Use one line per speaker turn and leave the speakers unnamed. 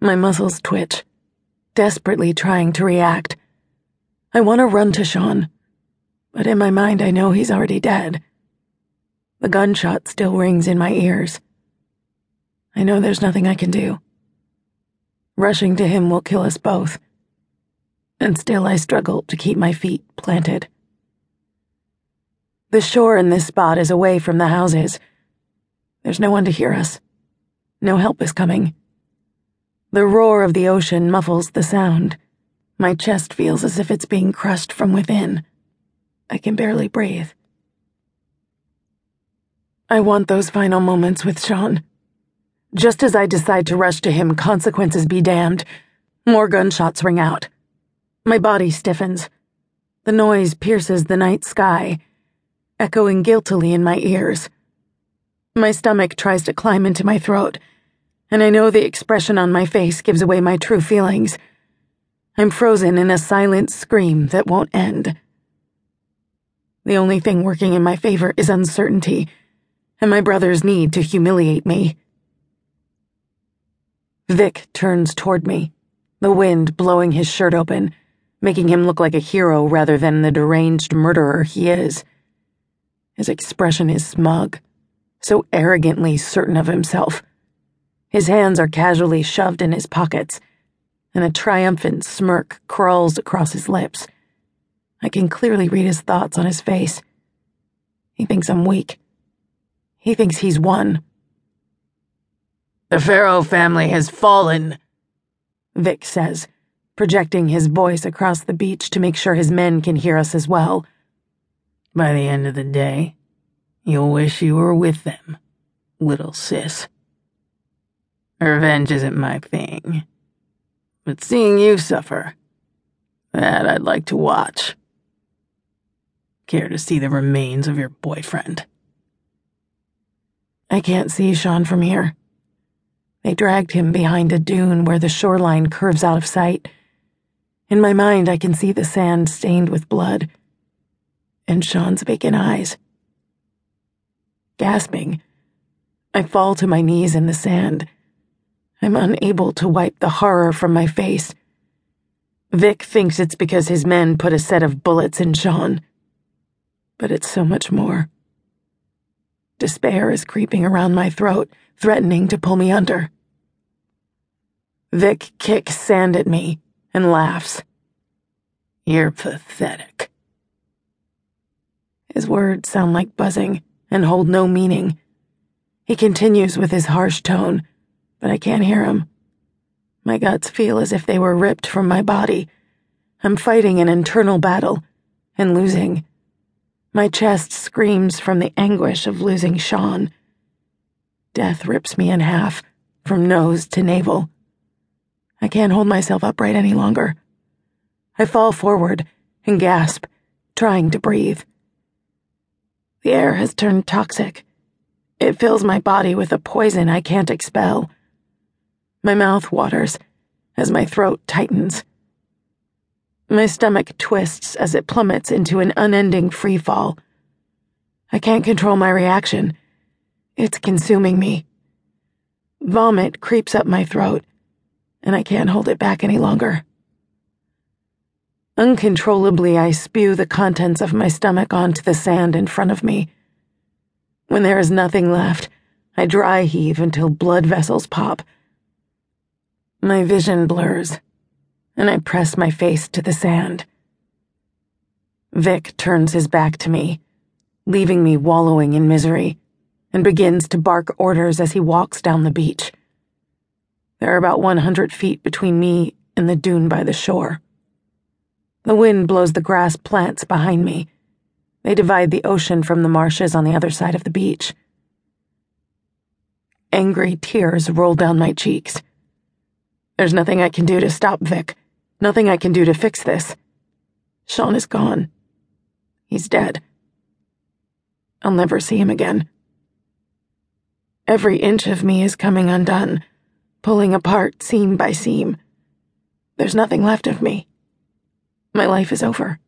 My muscles twitch, desperately trying to react. I want to run to Sean, but in my mind I know he's already dead. The gunshot still rings in my ears. I know there's nothing I can do. Rushing to him will kill us both. And still I struggle to keep my feet planted. The shore in this spot is away from the houses. There's no one to hear us. No help is coming. The roar of the ocean muffles the sound. My chest feels as if it's being crushed from within. I can barely breathe. I want those final moments with Sean. Just as I decide to rush to him, consequences be damned. More gunshots ring out. My body stiffens. The noise pierces the night sky, echoing guiltily in my ears. My stomach tries to climb into my throat, and I know the expression on my face gives away my true feelings. I'm frozen in a silent scream that won't end. The only thing working in my favor is uncertainty, and my brother's need to humiliate me. Vic turns toward me, the wind blowing his shirt open, making him look like a hero rather than the deranged murderer he is. His expression is smug, so arrogantly certain of himself. His hands are casually shoved in his pockets, and a triumphant smirk crawls across his lips. I can clearly read his thoughts on his face. He thinks I'm weak. He thinks he's won.
The Ferro family has fallen,
Vic says, projecting his voice across the beach to make sure his men can hear us as well.
By the end of the day, you'll wish you were with them, little sis. Revenge isn't my thing, but seeing you suffer, that I'd like to watch. Care to see the remains of your boyfriend?
I can't see Sean from here. They dragged him behind a dune where the shoreline curves out of sight. In my mind, I can see the sand stained with blood and Sean's vacant eyes. Gasping, I fall to my knees in the sand. I'm unable to wipe the horror from my face. Vic thinks it's because his men put a set of bullets in Sean. But it's so much more. Despair is creeping around my throat, threatening to pull me under. Vic kicks sand at me and laughs.
You're pathetic.
His words sound like buzzing and hold no meaning. He continues with his harsh tone, but I can't hear him. My guts feel as if they were ripped from my body. I'm fighting an internal battle and losing. My chest screams from the anguish of losing Sean. Death rips me in half, from nose to navel. I can't hold myself upright any longer. I fall forward and gasp, trying to breathe. The air has turned toxic. It fills my body with a poison I can't expel. My mouth waters as my throat tightens. My stomach twists as it plummets into an unending free fall. I can't control my reaction. It's consuming me. Vomit creeps up my throat and I can't hold it back any longer. Uncontrollably, I spew the contents of my stomach onto the sand in front of me. When there is nothing left, I dry heave until blood vessels pop. My vision blurs, and I press my face to the sand. Vic turns his back to me, leaving me wallowing in misery, and begins to bark orders as he walks down the beach. There are about 100 feet between me and the dune by the shore. The wind blows the grass plants behind me. They divide the ocean from the marshes on the other side of the beach. Angry tears roll down my cheeks. There's nothing I can do to stop Vic. Nothing I can do to fix this. Sean is gone. He's dead. I'll never see him again. Every inch of me is coming undone pulling apart seam by seam. There's nothing left of me. My life is over.